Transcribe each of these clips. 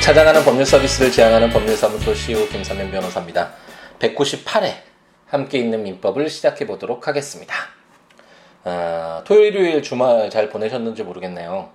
찾아가는 법률 서비스를 지향하는 법률사무소 CEO 김삼현 변호사입니다. 198회 함께 있는 민법을 시작해 보도록 하겠습니다. 어, 토요일, 일요일 주말 잘 보내셨는지 모르겠네요.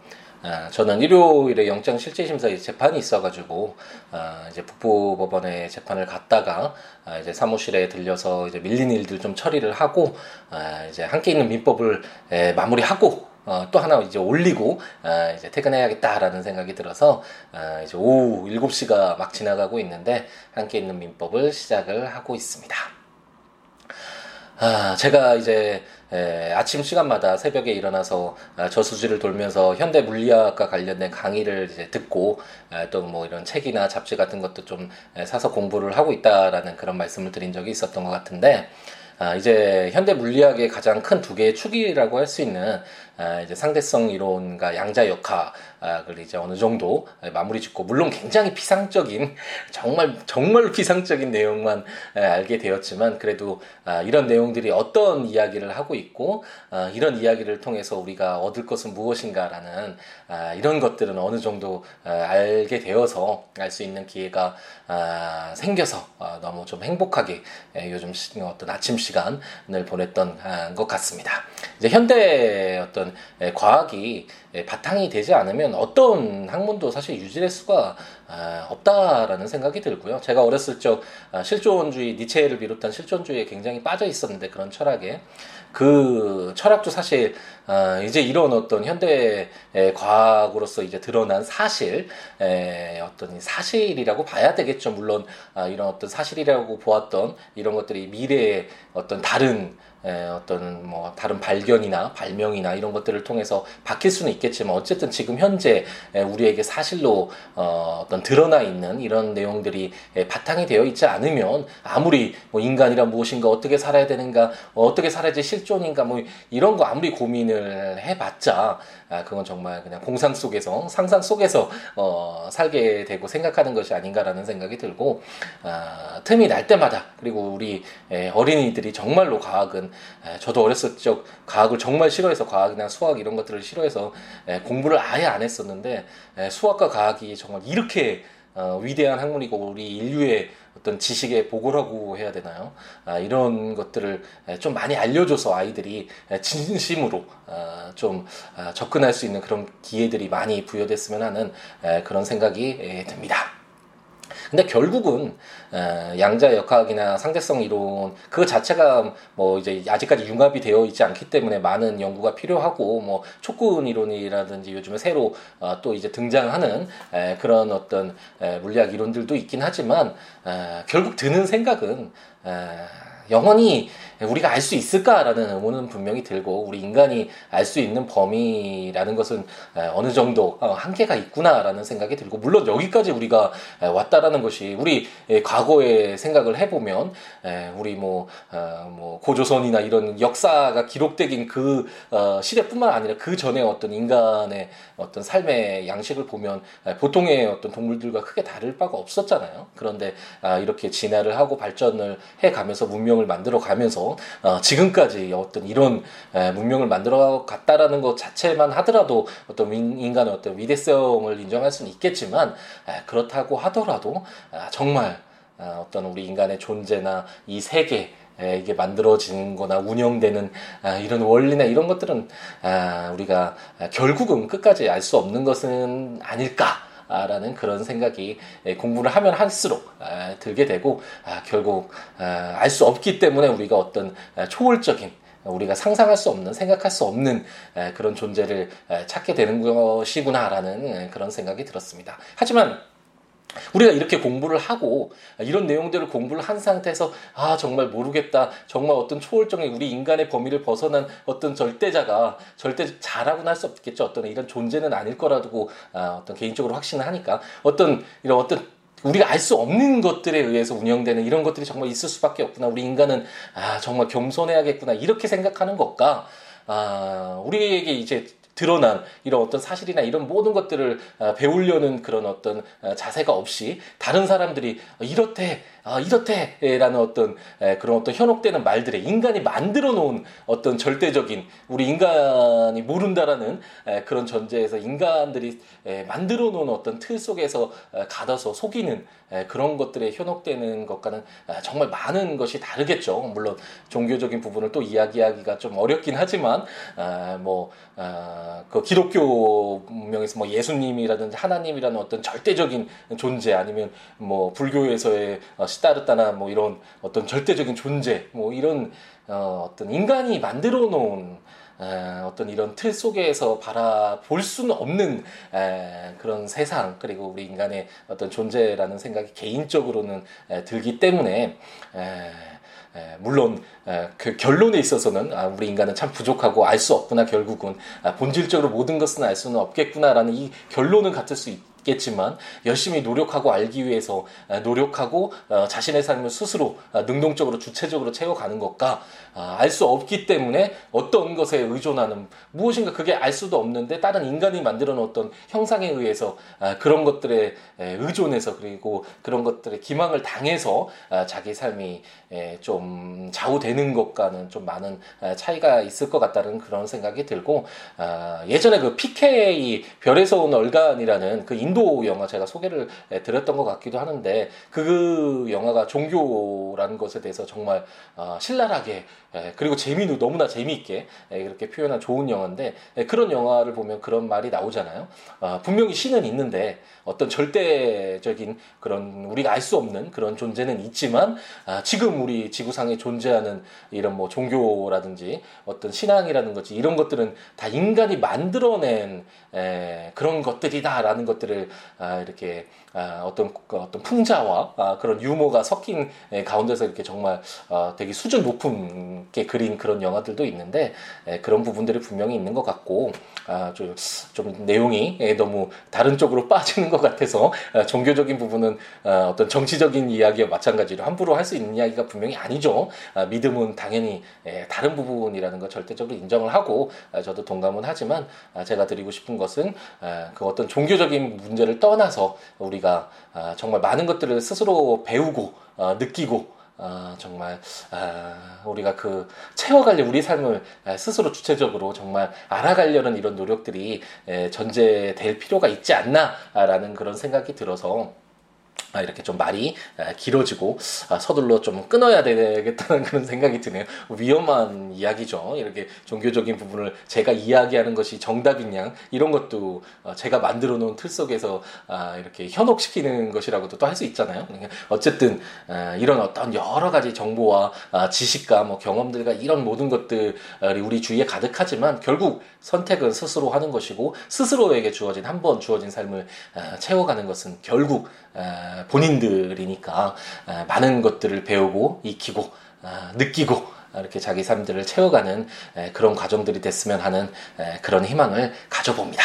어, 저는 일요일에 영장 실질 심사 재판이 있어가지고 어, 이제 북부법원에 재판을 갔다가 어, 이제 사무실에 들려서 이제 밀린 일들 좀 처리를 하고 어, 이제 함께 있는 민법을 에, 마무리하고 어, 또 하나 이제 올리고 어, 이제 퇴근해야겠다라는 생각이 들어서 어, 이제 오후 7시가 막 지나가고 있는데 함께 있는 민법을 시작을 하고 있습니다. 아, 제가 이제 에, 아침 시간마다 새벽에 일어나서 아, 저수지를 돌면서 현대 물리학과 관련된 강의를 이제 듣고 아, 또뭐 이런 책이나 잡지 같은 것도 좀 에, 사서 공부를 하고 있다라는 그런 말씀을 드린 적이 있었던 것 같은데 아, 이제 현대 물리학의 가장 큰 두 개의 축이라고 할 수 있는 아, 이제 상대성 이론과 양자 역학을 이제 어느 정도 마무리 짓고 물론 굉장히 피상적인 정말 정말 피상적인 내용만 알게 되었지만 그래도 아, 이런 내용들이 어떤 이야기를 하고 있고 아, 이런 이야기를 통해서 우리가 얻을 것은 무엇인가라는 이런 것들은 어느 정도 알게 되어서 알 수 있는 기회가 생겨서 너무 좀 행복하게 요즘 어떤 아침 시간을 보냈던 것 같습니다. 이제 현대 어떤 어떤 예, 과학이 예, 바탕이 되지 않으면 어떤 학문도 사실 유지될 수가 아, 없다라는 생각이 들고요. 제가 어렸을 적 아, 실존주의 니체를 비롯한 실존주의에 굉장히 빠져 있었는데 그런 철학에 그 철학도 사실 아, 이제 이런 어떤 현대 과학으로서 이제 드러난 사실 어떤 사실이라고 봐야 되겠죠. 물론 이런 어떤 사실이라고 보았던 이런 것들이 미래의 어떤 다른 어떤 뭐 다른 발견이나 발명이나 이런 것들을 통해서 바뀔 수는 있겠지만 어쨌든 지금 현재 우리에게 사실로 어, 어떤 드러나 있는 이런 내용들이 바탕이 되어 있지 않으면 아무리 뭐 인간이란 무엇인가 어떻게 살아야 되는가 어떻게 살아야지 실존인가 뭐 이런 거 아무리 고민을 해봤자 아, 그건 정말 그냥 공상 속에서 상상 속에서 어, 살게 되고 생각하는 것이 아닌가라는 생각이 들고 아, 틈이 날 때마다 그리고 우리 에, 어린이들이 정말로 과학은 에, 저도 어렸을 적 과학을 정말 싫어해서 과학이나 수학 이런 것들을 싫어해서 에, 공부를 아예 안 했었는데 에, 수학과 과학이 정말 이렇게 어, 위대한 학문이고 우리 인류의 어떤 지식의 보고라고 해야 되나요? 아, 이런 것들을 좀 많이 알려줘서 아이들이 진심으로 아, 좀 아, 접근할 수 있는 그런 기회들이 많이 부여됐으면 하는 그런 생각이 듭니다. 근데 결국은 양자 역학이나 상대성 이론 그 자체가 뭐 이제 아직까지 융합이 되어 있지 않기 때문에 많은 연구가 필요하고 뭐 촉근 이론이라든지 요즘에 새로 어, 또 이제 등장하는 그런 어떤 물리학 이론들도 있긴 하지만 결국 드는 생각은 영원히 우리가 알 수 있을까라는 의문은 분명히 들고 우리 인간이 알 수 있는 범위라는 것은 어느 정도 어, 한계가 있구나라는 생각이 들고 물론 여기까지 우리가 왔다라는 것이 우리 과거의 생각을 해보면 우리 뭐, 어, 뭐 고조선이나 이런 역사가 기록되긴 그 어, 시대뿐만 아니라 그 전에 어떤 인간의 어떤 삶의 양식을 보면 보통의 어떤 동물들과 크게 다를 바가 없었잖아요. 그런데 아, 이렇게 진화를 하고 발전을 해가면서 문명을 만들어 가면서 어, 지금까지 어떤 이런 문명을 만들어 갔다라는 것 자체만 하더라도 어떤 인간의 어떤 위대성을 인정할 수는 있겠지만 그렇다고 하더라도 아, 정말 아, 어떤 우리 인간의 존재나 이 세계 이게 만들어지는 거나 운영되는 아, 이런 원리나 이런 것들은 우리가 결국은 끝까지 알 수 없는 것은 아닐까. 라는 그런 생각이 공부를 하면 할수록 들게 되고 결국 알 수 없기 때문에 우리가 어떤 초월적인 우리가 상상할 수 없는 생각할 수 없는 그런 존재를 찾게 되는 것이구나라는 그런 생각이 들었습니다. 하지만 우리가 이렇게 공부를 하고 이런 내용들을 공부를 한 상태에서 아 정말 모르겠다. 정말 어떤 초월적인 우리 인간의 범위를 벗어난 어떤 절대자가 절대 자라고는 할 수 없겠죠. 어떤 이런 존재는 아닐 거라고 아, 어떤 개인적으로 확신을 하니까 어떤 이런 어떤 우리가 알 수 없는 것들에 의해서 운영되는 이런 것들이 정말 있을 수밖에 없구나. 우리 인간은 아 정말 겸손해야겠구나. 이렇게 생각하는 것과 아, 우리에게 이제 드러난 이런 어떤 사실이나 이런 모든 것들을 아, 배우려는 그런 어떤 아, 자세가 없이 다른 사람들이 이렇대 아, 이렇대라는 어떤 에, 그런 어떤 현혹되는 말들에 인간이 만들어 놓은 어떤 절대적인 우리 인간이 모른다라는 에, 그런 전제에서 인간들이 에, 만들어 놓은 어떤 틀 속에서 에, 가둬서 속이는 에, 그런 것들에 현혹되는 것과는 에, 정말 많은 것이 다르겠죠. 물론 종교적인 부분을 또 이야기하기가 좀 어렵긴 하지만 아, 뭐그 아, 기독교 문명에서 뭐 예수님이라든지 하나님이라는 어떤 절대적인 존재 아니면 뭐 불교에서의 어, 시다르타나 뭐 이런 어떤 절대적인 존재 뭐 이런 어, 어떤 인간이 만들어 놓은 에, 어떤 이런 틀 속에서 바라볼 수는 없는 에, 그런 세상 그리고 우리 인간의 어떤 존재라는 생각이 개인적으로는 에, 들기 때문에 에, 물론 그 결론에 있어서는 아, 우리 인간은 참 부족하고 알 수 없구나 결국은 아, 본질적으로 모든 것은 알 수는 없겠구나라는 이 결론은 같을 수 있. 있겠지만 열심히 노력하고 알기 위해서 아, 노력하고 어, 자신의 삶을 스스로 아, 능동적으로 주체적으로 채워가는 것과 아, 알수 없기 때문에 어떤 것에 의존하는 무엇인가 그게 알 수도 없는데 다른 인간이 만들어 놓았던 형상에 의해서 그런 것들에 의존해서 그리고 그런 것들의 기망을 당해서 자기 삶이 좀 좌우되는 것과는 좀 많은 차이가 있을 것 같다는 그런 생각이 들고 예전에 그 PK 별에서 온 얼간이라는 그 인도 영화 제가 소개를 드렸던 것 같기도 하는데 그 영화가 종교라는 것에 대해서 정말 어, 신랄하게 그리고 재미도 너무나 재미있게 그렇게 표현한 좋은 영화인데 그런 영화를 보면 그런 말이 나오잖아요. 어, 분명히 신은 있는데 어떤 절대적인 그런 우리가 알 수 없는 그런 존재는 있지만 아, 지금 우리 지구상에 존재하는 이런 뭐 종교라든지 어떤 신앙이라는 거지 이런 것들은 다 인간이 만들어낸 그런 것들이다라는 것들을 아, 이렇게 아, 어떤 어떤 풍자와 그런 유머가 섞인 가운데서 이렇게 정말 되게 수준 높은 게 그린 그런 영화들도 있는데 그런 부분들이 분명히 있는 것 같고 좀, 좀 내용이 너무 다른 쪽으로 빠지는 것 같아서 어, 종교적인 부분은 어, 어떤 정치적인 이야기와 마찬가지로 함부로 할 수 있는 이야기가 분명히 아니죠. 어, 믿음은 당연히 다른 부분이라는 걸 절대적으로 인정을 하고 저도 동감은 하지만 제가 드리고 싶은 것은 그 어떤 종교적인 문제를 떠나서 우리가 정말 많은 것들을 스스로 배우고 느끼고 아, 정말 아, 우리가 그 채워가려 우리 삶을 스스로 주체적으로 정말 알아가려는 이런 노력들이 에, 전제될 필요가 있지 않나라는 그런 생각이 들어서 아, 이렇게 좀 말이 아, 길어지고 아, 서둘러 좀 끊어야 되겠다는 그런 생각이 드네요. 위험한 이야기죠. 이렇게 종교적인 부분을 제가 이야기하는 것이 정답인 양 이런 것도 어, 제가 만들어 놓은 틀 속에서 이렇게 현혹시키는 것이라고도 또 할 수 있잖아요. 그러니까 어쨌든 이런 어떤 여러 가지 정보와 지식과 뭐 경험들과 이런 모든 것들이 우리 주위에 가득하지만 결국 선택은 스스로 하는 것이고 스스로에게 주어진 한 번 주어진 삶을 채워가는 것은 결국 본인들이니까 많은 것들을 배우고 익히고 느끼고 이렇게 자기 삶들을 채워가는 그런 과정들이 됐으면 하는 그런 희망을 가져봅니다.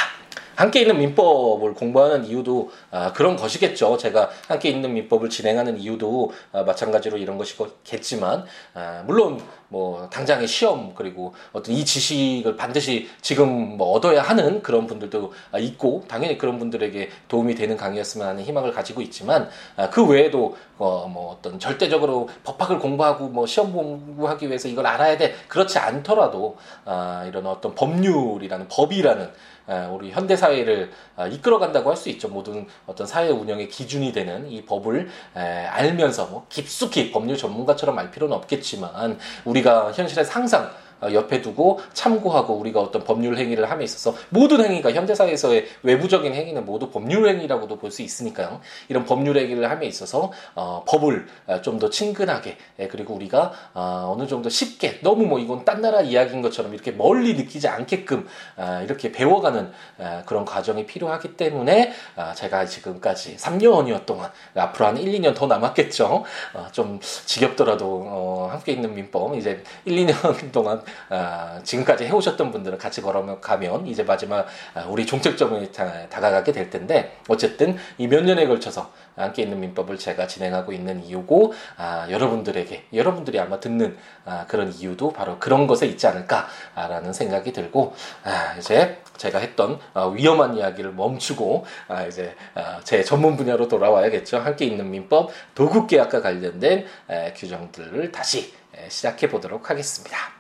함께 있는 민법을 공부하는 이유도 아, 그런 것이겠죠. 제가 함께 있는 민법을 진행하는 이유도 아, 마찬가지로 이런 것이겠지만 아, 물론 뭐 당장의 시험 그리고 어떤 이 지식을 반드시 지금 뭐 얻어야 하는 그런 분들도 있고 당연히 그런 분들에게 도움이 되는 강의였으면 하는 희망을 가지고 있지만 그 외에도 어 뭐 어떤 절대적으로 법학을 공부하고 뭐 시험 공부하기 위해서 이걸 알아야 돼 그렇지 않더라도 이런 어떤 법률이라는 법이라는 우리 현대 사회를 아, 이끌어간다고 할 수 있죠. 모든 어떤 사회 운영의 기준이 되는 이 법을 알면서 뭐 깊숙이 법률 전문가처럼 알 필요는 없겠지만 우리가 현실에 상상 어, 옆에 두고 참고하고 우리가 어떤 법률 행위를 함에 있어서 모든 행위가 현대 사회에서의 외부적인 행위는 모두 법률 행위라고도 볼 수 있으니까요. 이런 법률 행위를 함에 있어서 어, 법을 어, 좀더 친근하게 예, 그리고 우리가 어, 어느 정도 쉽게 너무 뭐 이건 딴 나라 이야기인 것처럼 이렇게 멀리 느끼지 않게끔 어, 이렇게 배워가는 어, 그런 과정이 필요하기 때문에 어, 제가 지금까지 3년여 동안 앞으로 한 1, 2년 더 남았겠죠. 어, 좀 지겹더라도 어, 함께 있는 민법 이제 1, 2년 동안 어, 지금까지 해오셨던 분들은 같이 걸어가면 이제 마지막 어, 우리 종착점에 다가가게 될 텐데 어쨌든 이 몇 년에 걸쳐서 함께 있는 민법을 제가 진행하고 있는 이유고 아, 여러분들에게 여러분들이 아마 듣는 아, 그런 이유도 바로 그런 것에 있지 않을까라는 생각이 들고 아, 이제 제가 했던 어, 위험한 이야기를 멈추고 아, 이제 어, 제 전문 분야로 돌아와야겠죠. 함께 있는 민법 도급 계약과 관련된 에, 규정들을 다시 에, 시작해 보도록 하겠습니다.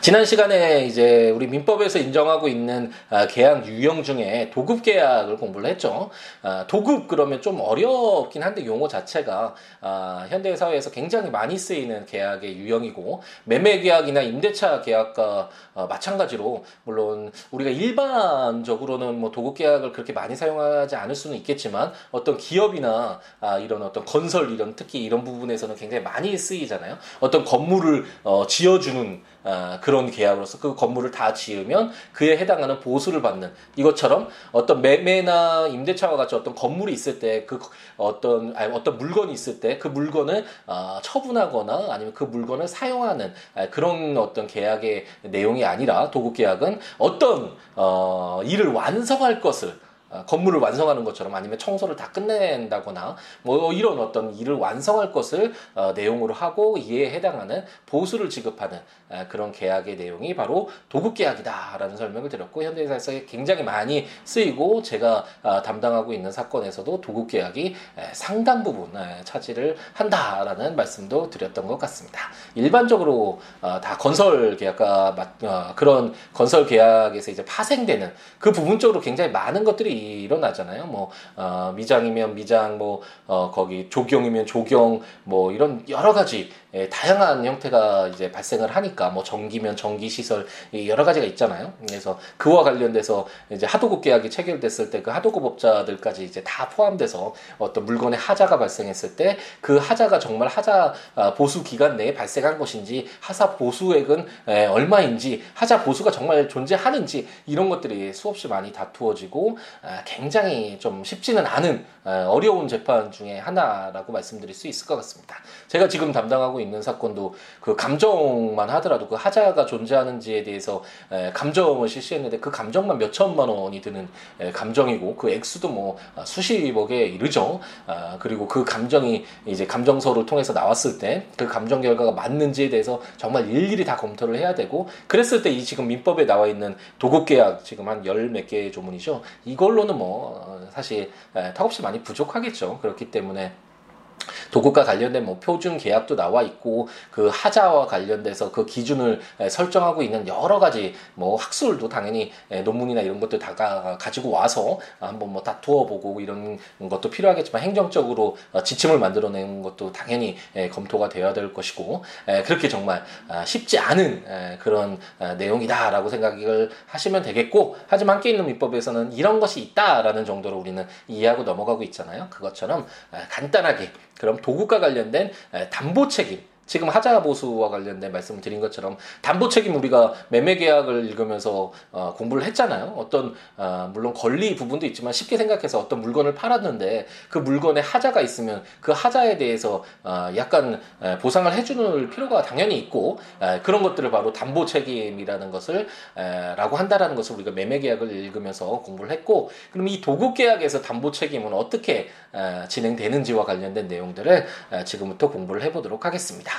지난 시간에 이제 우리 민법에서 인정하고 있는 아, 계약 유형 중에 도급 계약을 공부를 했죠. 아, 도급 그러면 좀 어렵긴 한데 용어 자체가 아, 현대 사회에서 굉장히 많이 쓰이는 계약의 유형이고 매매 계약이나 임대차 계약과 어, 마찬가지로 물론 우리가 일반적으로는 뭐 도급 계약을 그렇게 많이 사용하지 않을 수는 있겠지만 어떤 기업이나 이런 어떤 건설 이런 특히 이런 부분에서는 굉장히 많이 쓰이잖아요. 어떤 건물을 어, 지어주는 아, 그런 계약으로서 그 건물을 다 지으면 그에 해당하는 보수를 받는 이것처럼 어떤 매매나 임대차와 같이 어떤 건물이 있을 때 그 어떤 아니, 어떤 물건이 있을 때 그 물건을 어, 처분하거나 아니면 그 물건을 사용하는 아, 그런 어떤 계약의 내용이 아니라 도급 계약은 어떤 어, 일을 완성할 것을 어, 건물을 완성하는 것처럼 아니면 청소를 다 끝낸다거나 뭐 이런 어떤 일을 완성할 것을 어, 내용으로 하고 이에 해당하는 보수를 지급하는 어, 그런 계약의 내용이 바로 도급 계약이다라는 설명을 드렸고 현대사에서 굉장히 많이 쓰이고 제가 어, 담당하고 있는 사건에서도 도급 계약이 에, 상당 부분 에, 차지를 한다라는 말씀도 드렸던 것 같습니다. 일반적으로 어, 다 건설 계약과 어, 그런 건설 계약에서 이제 파생되는 그 부분 적으로 굉장히 많은 것들이 일어나잖아요. 뭐 어, 미장이면 미장, 뭐 어, 거기 조경이면 조경, 뭐 이런 여러 가지 예, 다양한 형태가 이제 발생을 하니까 뭐 전기면 전기 시설 여러 가지가 있잖아요. 그래서 그와 관련돼서 이제 하도급 계약이 체결됐을 때 그 하도급 업자들까지 이제 다 포함돼서 어떤 물건의 하자가 발생했을 때 그 하자가 정말 하자 아, 보수 기간 내에 발생한 것인지 하사 보수액은 예, 얼마인지 하자 보수가 정말 존재하는지 이런 것들이 수없이 많이 다투어지고 아, 굉장히 좀 쉽지는 않은 아, 어려운 재판 중에 하나라고 말씀드릴 수 있을 것 같습니다. 제가 지금 담당하고 있는 사건도 그 감정만 하더라도 그 하자가 존재하는지에 대해서 감정을 실시했는데 그 감정만 몇 천만 원이 드는 감정이고 그 액수도 뭐 수십억에 이르죠. 아, 그리고 그 감정이 이제 감정서를 통해서 나왔을 때 그 감정 결과가 맞는지에 대해서 정말 일일이 다 검토를 해야 되고 그랬을 때 이 지금 민법에 나와 있는 도급 계약 지금 한 열 몇 개의 조문이죠. 이걸로는 뭐 어, 사실 턱없이 많이 부족하겠죠. 그렇기 때문에 도급과 관련된 뭐 표준 계약도 나와 있고 그 하자와 관련돼서 그 기준을 설정하고 있는 여러 가지 뭐 학술도 당연히 논문이나 이런 것들 다 가지고 와서 한번 뭐 다투어 보고 이런 것도 필요하겠지만 행정적으로 어, 지침을 만들어내는 것도 당연히 검토가 되어야 될 것이고 그렇게 정말 아, 쉽지 않은 그런 아, 내용이다라고 생각을 하시면 되겠고 하지만 함께 있는 민법에서는 이런 것이 있다라는 정도로 우리는 이해하고 넘어가고 있잖아요. 그것처럼 아, 간단하게 그럼 도구과 관련된 담보 책임 지금 하자 보수와 관련된 말씀을 드린 것처럼 담보 책임 우리가 매매 계약을 읽으면서 어, 공부를 했잖아요. 어떤 어, 물론 권리 부분도 있지만 쉽게 생각해서 어떤 물건을 팔았는데 그 물건에 하자가 있으면 그 하자에 대해서 어, 약간 에, 보상을 해주는 필요가 당연히 있고 에, 그런 것들을 바로 담보 책임이라는 것을 에, 라고 한다라는 것을 우리가 매매 계약을 읽으면서 공부를 했고 그럼 이 도급 계약에서 담보 책임은 어떻게 에, 진행되는지와 관련된 내용들을 에, 지금부터 공부를 해보도록 하겠습니다.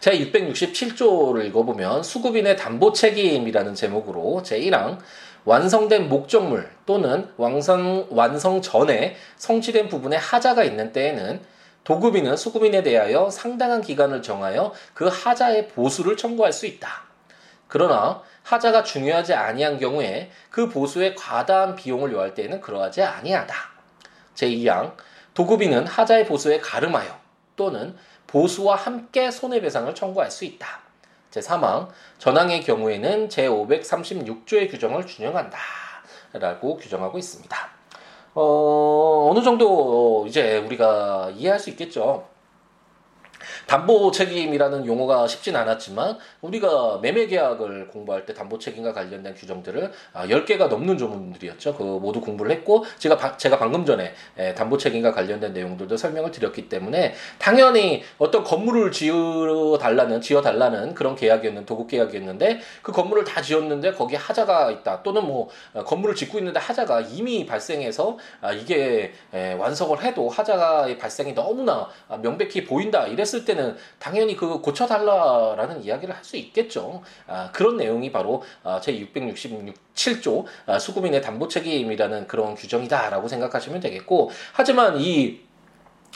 제 667조를 읽어보면 수급인의 담보 책임이라는 제목으로 제 1항 완성된 목적물 또는 완성, 완성 전에 성취된 부분에 하자가 있는 때에는 도급인은 수급인에 대하여 상당한 기간을 정하여 그 하자의 보수를 청구할 수 있다. 그러나 하자가 중요하지 아니한 경우에 그 보수에 과다한 비용을 요할 때에는 그러하지 아니하다. 제2항 도급인은 하자의 보수에 가름하여 또는 보수와 함께 손해배상을 청구할 수 있다. 제3항 전항의 경우에는 제536조의 규정을 준용한다. 라고 규정하고 있습니다. 어, 어느 정도 이제 우리가 이해할 수 있겠죠. 담보 책임이라는 용어가 쉽진 않았지만 우리가 매매 계약을 공부할 때 담보 책임과 관련된 규정들을 10개가 아, 넘는 조문들이었죠. 그 모두 공부를 했고 제가 바, 제가 방금 전에 담보 책임과 관련된 내용들도 설명을 드렸기 때문에 당연히 어떤 건물을 지어 달라는 지어 달라는 그런 계약이었는 도급 계약이었는데 그 건물을 다 지었는데 거기에 하자가 있다 또는 뭐 어, 건물을 짓고 있는데 하자가 이미 발생해서 아, 이게 완성을 해도 하자의 발생이 너무나 명백히 보인다 이랬을 때는 당연히 그 고쳐달라라는 이야기를 할 수 있겠죠. 아, 그런 내용이 바로 아, 제 667조 수급인의 담보 책임이라는 그런 규정이다라고 생각하시면 되겠고 하지만 이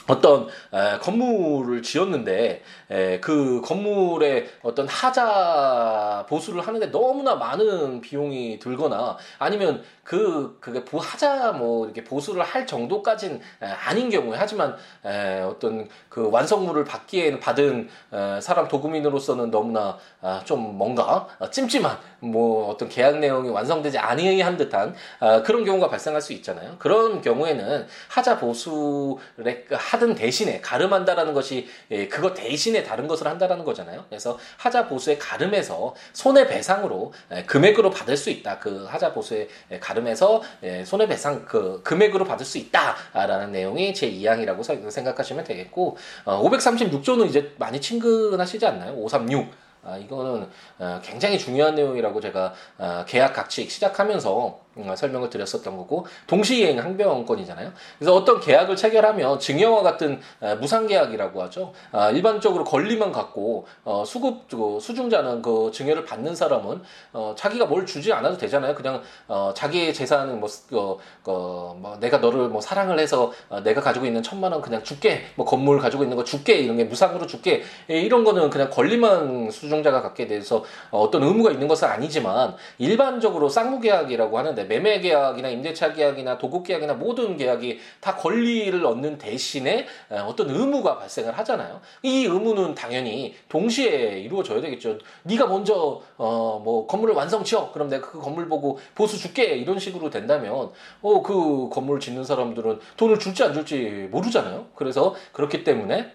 어떤 에, 건물을 지었는데 에, 그 건물의 어떤 하자 보수를 하는데 너무나 많은 비용이 들거나 아니면 그 그게 하자 뭐 이렇게 보수를 할 정도까진 에, 아닌 경우에 하지만 에, 어떤 그 완성물을 받기에는 받은 에, 사람 도구민으로서는 너무나 아, 좀 뭔가 찜찜한 뭐 어떤 계약 내용이 완성되지 아니한 듯한 아, 그런 경우가 발생할 수 있잖아요. 그런 경우에는 하자 보수를 하든 대신에 가름한다라는 것이 예, 그거 대신에 다른 것을 한다라는 거잖아요. 그래서 하자 보수의 가름에서 손해 배상으로 예, 금액으로 받을 수 있다. 그 하자 보수의 예, 가름에서 손해 배상 그 금액으로 받을 수 있다라는 내용이 제 2항이라고 생각하시면 되겠고 536조는 어, 이제 많이 친근하시지 않나요? 536 아, 이거는 어, 굉장히 중요한 내용이라고 제가 어, 계약 각칙 시작하면서 음, 설명을 드렸었던 거고 동시이행 항변권이잖아요. 그래서 어떤 계약을 체결하면 증여와 같은 무상 계약이라고 하죠. 아, 일반적으로 권리만 갖고 어, 수급 그 수중자는 그 증여를 받는 사람은 어, 자기가 뭘 주지 않아도 되잖아요. 그냥 어, 자기의 재산은 뭐, 어, 어, 뭐 내가 너를 뭐 사랑을 해서 어, 내가 가지고 있는 천만 원 그냥 줄게. 뭐 건물 가지고 있는 거 줄게. 이런 게 무상으로 줄게. 예, 이런 거는 그냥 권리만 수중자가 갖게 돼서 어떤 의무가 있는 것은 아니지만 일반적으로 쌍무 계약이라고 하는데 매매 계약이나 임대차 계약이나 도급 계약이나 모든 계약이 다 권리를 얻는 대신에 어떤 의무가 발생을 하잖아요. 이 의무는 당연히 동시에 이루어져야 되겠죠. 네가 먼저 어 뭐 건물을 완성 지어. 그럼 내가 그 건물 보고 보수 줄게. 이런 식으로 된다면 어 그 건물 짓는 사람들은 돈을 줄지 안 줄지 모르잖아요. 그래서 그렇기 때문에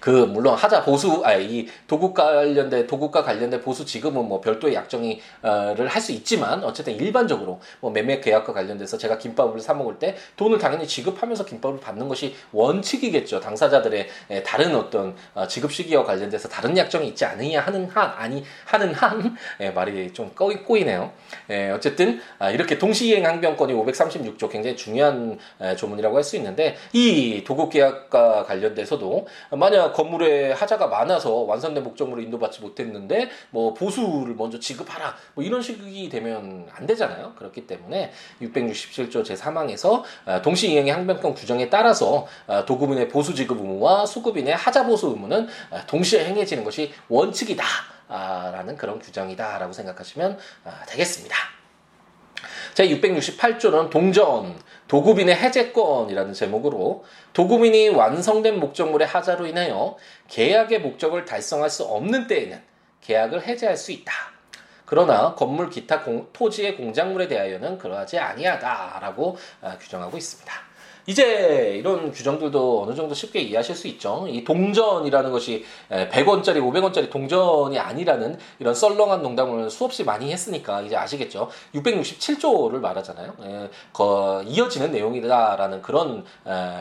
그 물론 하자 보수 아이 도국 관련된 도국과 관련된 보수 지금은 뭐 별도의 약정이를 할수 있지만 어쨌든 일반적으로 뭐 매매 계약과 관련돼서 제가 김밥을 사 먹을 때 돈을 당연히 지급하면서 김밥을 받는 것이 원칙이겠죠. 당사자들의 다른 어떤 어, 지급 시기와 관련돼서 다른 약정이 있지 않느냐 하는 한 아니 하는 한 예, 말이 좀 꼬이, 꼬이네요. 예, 어쨌든 아, 이렇게 동시이행 항변권이 536조 굉장히 중요한 조문이라고 할 수 있는데 이 도국 계약과 관련돼서도 만약 건물에 하자가 많아서 완성된 목적물을 인도받지 못했는데 뭐 보수를 먼저 지급하라 뭐 이런 식이 되면 안 되잖아요. 그렇기 때문에 667조 제3항에서 아, 동시이행의 항변권 규정에 따라서 아, 도급인의 보수 지급 의무와 수급인의 하자 보수 의무는 아, 동시에 행해지는 것이 원칙이다. 라는 그런 규정이다라고 생각하시면 되겠습니다. 제668조는 동전, 도급인의 해제권이라는 제목으로 도급인이 완성된 목적물의 하자로 인하여 계약의 목적을 달성할 수 없는 때에는 계약을 해제할 수 있다. 그러나 건물 기타 공, 토지의 공작물에 대하여는 그러하지 아니하다라고 아, 규정하고 있습니다. 이제 이런 규정들도 어느 정도 쉽게 이해하실 수 있죠. 이 동전이라는 것이 100원짜리, 500원짜리 동전이 아니라는 이런 썰렁한 농담을 수없이 많이 했으니까 이제 아시겠죠. 667조를 말하잖아요. 거, 이어지는 내용이다라는 그런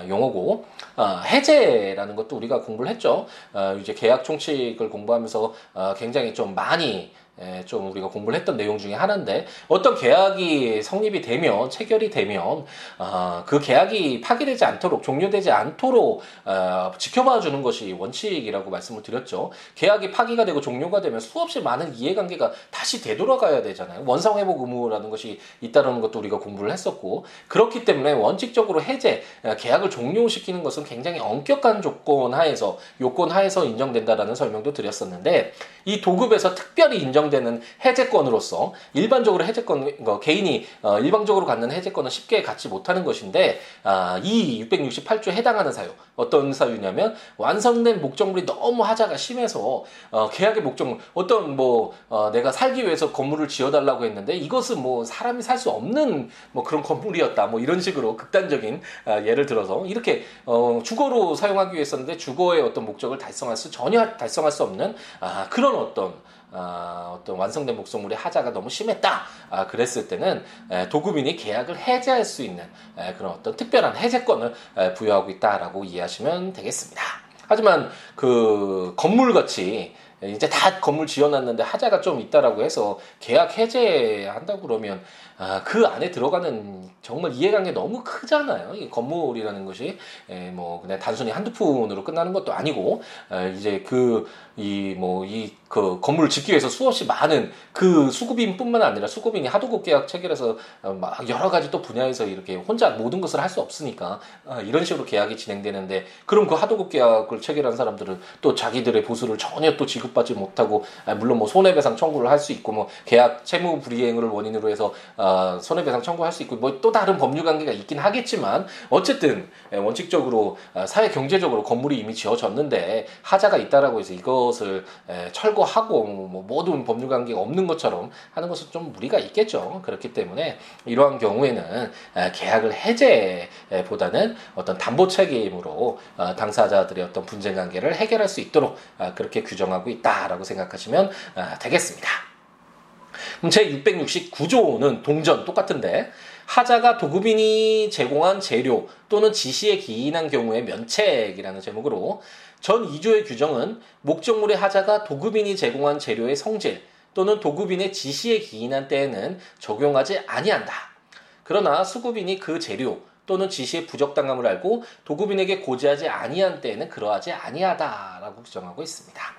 용어고 어, 해제라는 것도 우리가 공부를 했죠. 어, 이제 계약 총칙을 공부하면서 어, 굉장히 좀 많이 예, 좀 우리가 공부를 했던 내용 중에 하나인데 어떤 계약이 성립이 되면 체결이 되면 어, 그 계약이 파기되지 않도록 종료되지 않도록 어, 지켜봐 주는 것이 원칙이라고 말씀을 드렸죠. 계약이 파기가 되고 종료가 되면 수없이 많은 이해관계가 다시 되돌아가야 되잖아요. 원상회복 의무라는 것이 있다는 것도 우리가 공부를 했었고 그렇기 때문에 원칙적으로 해제 어, 계약을 종료시키는 것은 굉장히 엄격한 조건 하에서 요건 하에서 인정된다라는 설명도 드렸었는데 이 도급에서 특별히 인정 규정되는 해제권으로서 일반적으로 해제권 어, 개인이 어, 일방적으로 갖는 해제권은 쉽게 갖지 못하는 것인데 아, 이 668조에 해당하는 사유 어떤 사유냐면 완성된 목적물이 너무 하자가 심해서 어, 계약의 목적물 어떤 뭐 어, 내가 살기 위해서 건물을 지어달라고 했는데 이것은 뭐 사람이 살 수 없는 뭐 그런 건물이었다 뭐 이런 식으로 극단적인 아, 예를 들어서 이렇게 어, 주거로 사용하기 위해서인데 주거의 어떤 목적을 달성할 수 전혀 달성할 수 없는 아, 그런 어떤 아, 어 떤 완성된 목적물의 하자가 너무 심했다. 아, 그랬을 때는 에, 도급인이 계약을 해제할 수 있는 에, 그런 어떤 특별한 해제권을 에, 부여하고 있다라고 이해하시면 되겠습니다. 하지만 그 건물같이 이제 다 건물 지어놨는데 하자가 좀 있다라고 해서 계약 해제한다고 그러면 아, 그 안에 들어가는 정말 이해관계 너무 크잖아요. 이 건물이라는 것이 에, 뭐 그냥 단순히 한두 푼으로 끝나는 것도 아니고 에, 이제 그 이 뭐이 그 건물을 짓기 위해서 수없이 많은 그 수급인뿐만 아니라 수급인이 하도급 계약 체결해서 어, 막 여러 가지 또 분야에서 이렇게 혼자 모든 것을 할 수 없으니까 아, 이런 식으로 계약이 진행되는데 그럼 그 하도급 계약을 체결한 사람들은 또 자기들의 보수를 전혀 또 지급받지 못하고 아, 물론 뭐 손해배상 청구를 할 수 있고 뭐 계약 채무 불이행을 원인으로 해서 어, 손해배상 청구할 수 있고 뭐 또 다른 법률 관계가 있긴 하겠지만 어쨌든 예, 원칙적으로 어, 사회 경제적으로 건물이 이미 지어졌는데 하자가 있다라고 해서 이것을 에, 철거하고 뭐 모든 법률 관계가 없는 것처럼 하는 것은 좀 무리가 있겠죠. 그렇기 때문에 이러한 경우에는 에, 계약을 해제보다는 어떤 담보 책임으로 어, 당사자들의 어떤 분쟁 관계를 해결할 수 있도록 어, 그렇게 규정하고 있다라고 생각하시면 어, 되겠습니다. 제 669조는 동전 똑같은데 하자가 도급인이 제공한 재료 또는 지시에 기인한 경우에 면책이라는 제목으로 전 2조의 규정은 목적물의 하자가 도급인이 제공한 재료의 성질 또는 도급인의 지시에 기인한 때에는 적용하지 아니한다. 그러나 수급인이 그 재료 또는 지시의 부적당함을 알고 도급인에게 고지하지 아니한 때에는 그러하지 아니하다라고 규정하고 있습니다.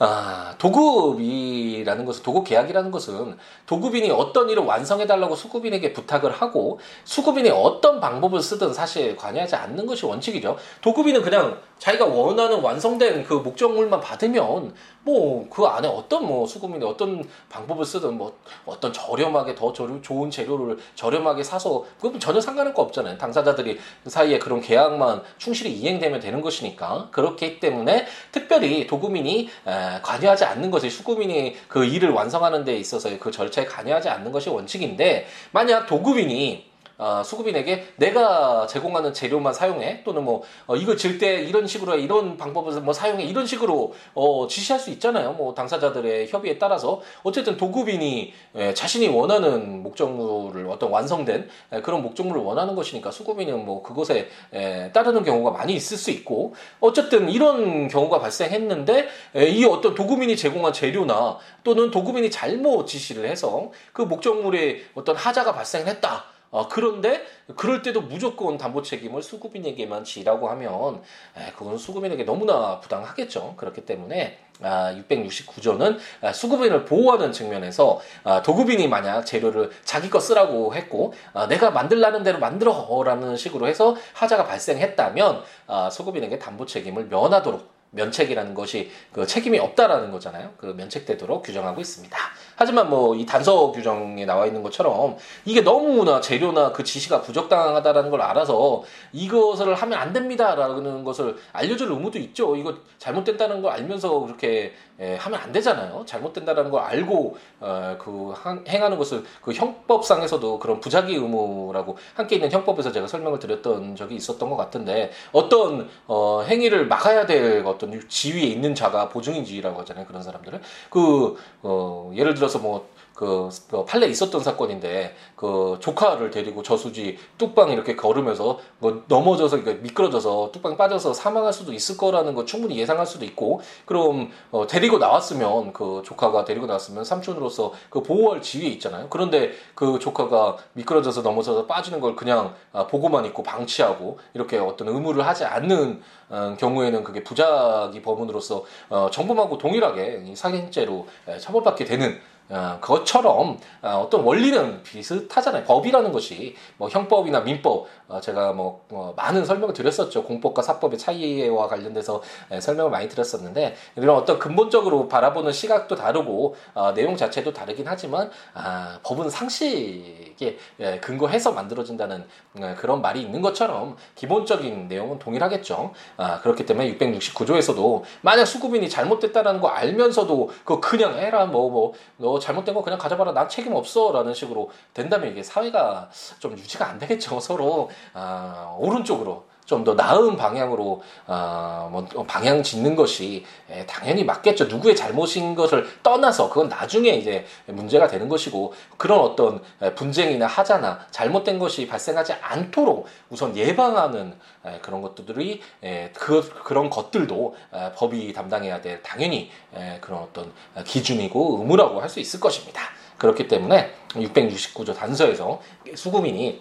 아, 도급이라는 것은 도급 계약이라는 것은 도급인이 어떤 일을 완성해 달라고 수급인에게 부탁을 하고 수급인이 어떤 방법을 쓰든 사실 관여하지 않는 것이 원칙이죠. 도급인은 그냥 자기가 원하는 완성된 그 목적물만 받으면 뭐 그 안에 어떤 뭐 수급인이 어떤 방법을 쓰든 뭐 어떤 저렴하게 더 저렴, 좋은 재료를 저렴하게 사서 그건 전혀 상관할 거 없잖아요. 당사자들이 사이에 그런 계약만 충실히 이행되면 되는 것이니까 그렇기 때문에 특별히 도급인이 에, 관여하지 않는 것이 수급인이 그 일을 완성하는 데 있어서 그 절차에 관여하지 않는 것이 원칙인데 만약 도급인이 어, 수급인에게 내가 제공하는 재료만 사용해 또는 뭐 어, 이거 질 때 이런 식으로 해, 이런 방법을 뭐 사용해 이런 식으로 어, 지시할 수 있잖아요. 뭐 당사자들의 협의에 따라서 어쨌든 도급인이 에, 자신이 원하는 목적물을 어떤 완성된 에, 그런 목적물을 원하는 것이니까 수급인은 뭐 그것에 에, 따르는 경우가 많이 있을 수 있고 어쨌든 이런 경우가 발생했는데 에, 이 어떤 도급인이 제공한 재료나 또는 도급인이 잘못 지시를 해서 그 목적물에 어떤 하자가 발생했다. 어, 그런데 그럴 때도 무조건 담보 책임을 수급인에게만 지라고 하면 에, 그건 수급인에게 너무나 부당하겠죠. 그렇기 때문에 아, 669조는 아, 수급인을 보호하는 측면에서 아, 도급인이 만약 재료를 자기 거 쓰라고 했고 아, 내가 만들라는 대로 만들어라는 식으로 해서 하자가 발생했다면 아, 수급인에게 담보 책임을 면하도록 면책이라는 것이 그 책임이 없다라는 거잖아요. 그 면책되도록 규정하고 있습니다. 하지만 뭐 이 단서 규정에 나와 있는 것처럼 이게 너무나 재료나 그 지시가 부적당하다라는 걸 알아서 이것을 하면 안 됩니다라는 것을 알려줄 의무도 있죠. 이거 잘못된다는 걸 알면서 그렇게 에, 하면 안 되잖아요. 잘못된다는 걸 알고 어, 그 한, 행하는 것을 그 형법상에서도 그런 부작위 의무라고 함께 있는 형법에서 제가 설명을 드렸던 적이 있었던 것 같은데 어떤 어, 행위를 막아야 될 어떤 지위에 있는 자가 보증인지라고 하잖아요. 그런 사람들은 그 어, 예를 들어 서 뭐 그, 그 판례 있었던 사건인데 그 조카를 데리고 저수지 뚝방 이렇게 걸으면서 뭐 넘어져서 그러니까 미끄러져서 뚝방 빠져서 사망할 수도 있을 거라는 거 충분히 예상할 수도 있고 그럼 어, 데리고 나왔으면 그 조카가 데리고 나왔으면 삼촌으로서 그 보호할 지위에 있잖아요. 그런데 그 조카가 미끄러져서 넘어져서 빠지는 걸 그냥 아, 보고만 있고 방치하고 이렇게 어떤 의무를 하지 않는 어, 경우에는 그게 부작위 법원으로서 어, 정범하고 동일하게 이 살인죄로 처벌받게 되는 어, 그것처럼 어, 떤 원리는 비슷하잖아요. 법이라는 것이 뭐 형법이나 민법 어, 제가 뭐 어, 많은 설명을 드렸었죠. 공법과 사법의 차이와 관련돼서 에, 설명을 많이 드렸었는데 이런 어떤 근본적으로 바라보는 시각도 다르고 어, 내용 자체도 다르긴 하지만 아, 법은 상식에 예, 근거해서 만들어진다는 예, 그런 말이 있는 것처럼 기본적인 내용은 동일하겠죠. 아, 그렇기 때문에 669조에서도 만약 수급인이 잘못됐다라는 거 알면서도 그거 그냥 해라 뭐뭐너 잘못된 거 그냥 가져봐라. 난 책임 없어 라는 식으로 된다면 이게 사회가 좀 유지가 안 되겠죠 서로. 아, 오른쪽으로 좀 더 나은 방향으로 어, 뭐 방향 짓는 것이 에, 당연히 맞겠죠. 누구의 잘못인 것을 떠나서 그건 나중에 이제 문제가 되는 것이고 그런 어떤 분쟁이나 하자나 잘못된 것이 발생하지 않도록 우선 예방하는 에, 그런 것들이 에, 그 그런 것들도 에, 법이 담당해야 될 당연히 에, 그런 어떤 기준이고 의무라고 할 수 있을 것입니다. 그렇기 때문에 669조 단서에서 수구민이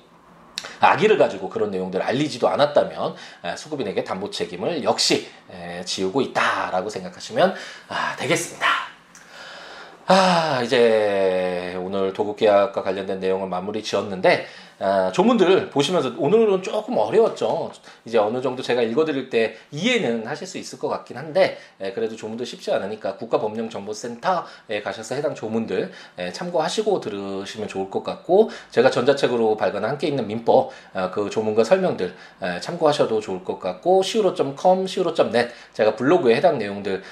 아기를 가지고 그런 내용들을 알리지도 않았다면 수급인에게 담보 책임을 역시 지우고 있다라고 생각하시면 아, 되겠습니다. 아, 이제 오늘 도급 계약과 관련된 내용을 마무리 지었는데 아, 조문들 보시면서 오늘은 조금 어려웠죠. 이제 어느 정도 제가 읽어드릴 때 이해는 하실 수 있을 것 같긴 한데 에, 그래도 조문들 쉽지 않으니까 국가법령정보센터에 가셔서 해당 조문들 에, 참고하시고 들으시면 좋을 것 같고 제가 전자책으로 발간한 함께 있는 민법 아, 그 조문과 설명들 에, 참고하셔도 좋을 것 같고 siwo.com, siwo.net 제가 블로그에 해당 내용들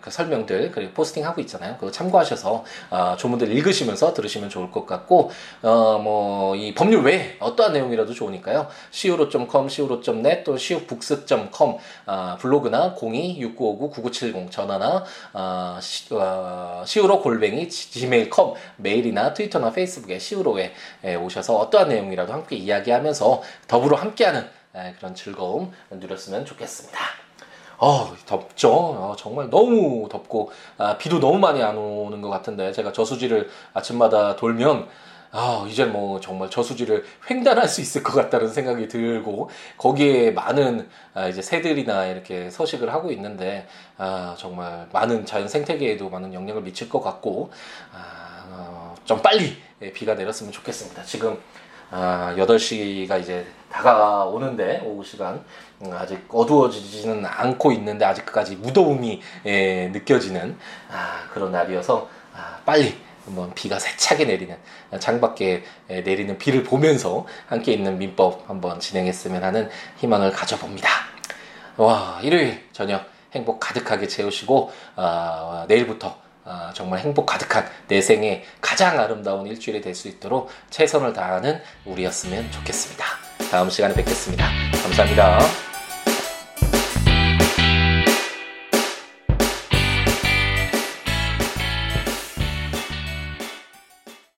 그 설명들 그리고 포스팅하고 있잖아요. 그거 참고하셔서 아, 조문들 읽으시면서 들으시면 좋을 것 같고 어, 뭐이 법률 외에 어떠한 내용이라도 좋으니까요. siwo.com, siwo.net 또 siwobooks.com 아, 블로그나 02-6959-9970 전화나 아, 시, 어, siwo 골뱅이 gmail.com 메일이나 트위터나 페이스북에 siwo에 오셔서 어떠한 내용이라도 함께 이야기하면서 더불어 함께하는 에, 그런 즐거움 누렸으면 좋겠습니다. 어, 덥죠. 어, 정말 너무 덥고 아, 비도 너무 많이 안 오는 것 같은데 제가 저수지를 아침마다 돌면 아, 이제 뭐 정말 저수지를 횡단할 수 있을 것 같다는 생각이 들고 거기에 많은 아, 이제 새들이나 이렇게 서식을 하고 있는데 아, 정말 많은 자연 생태계에도 많은 영향을 미칠 것 같고 아, 어, 좀 빨리 예, 비가 내렸으면 좋겠습니다. 지금 아, 8시가 이제 다가오는데 오후 시간 음, 아직 어두워지지는 않고 있는데 아직까지 무더움이 예, 느껴지는 아, 그런 날이어서 아, 빨리 한번 비가 세차게 내리는 창밖에 내리는 비를 보면서 함께 있는 민법 한번 진행했으면 하는 희망을 가져봅니다. 와 일요일 저녁 행복 가득하게 채우시고 어, 내일부터 어, 정말 행복 가득한 내 생에 가장 아름다운 일주일이 될 수 있도록 최선을 다하는 우리였으면 좋겠습니다. 다음 시간에 뵙겠습니다. 감사합니다.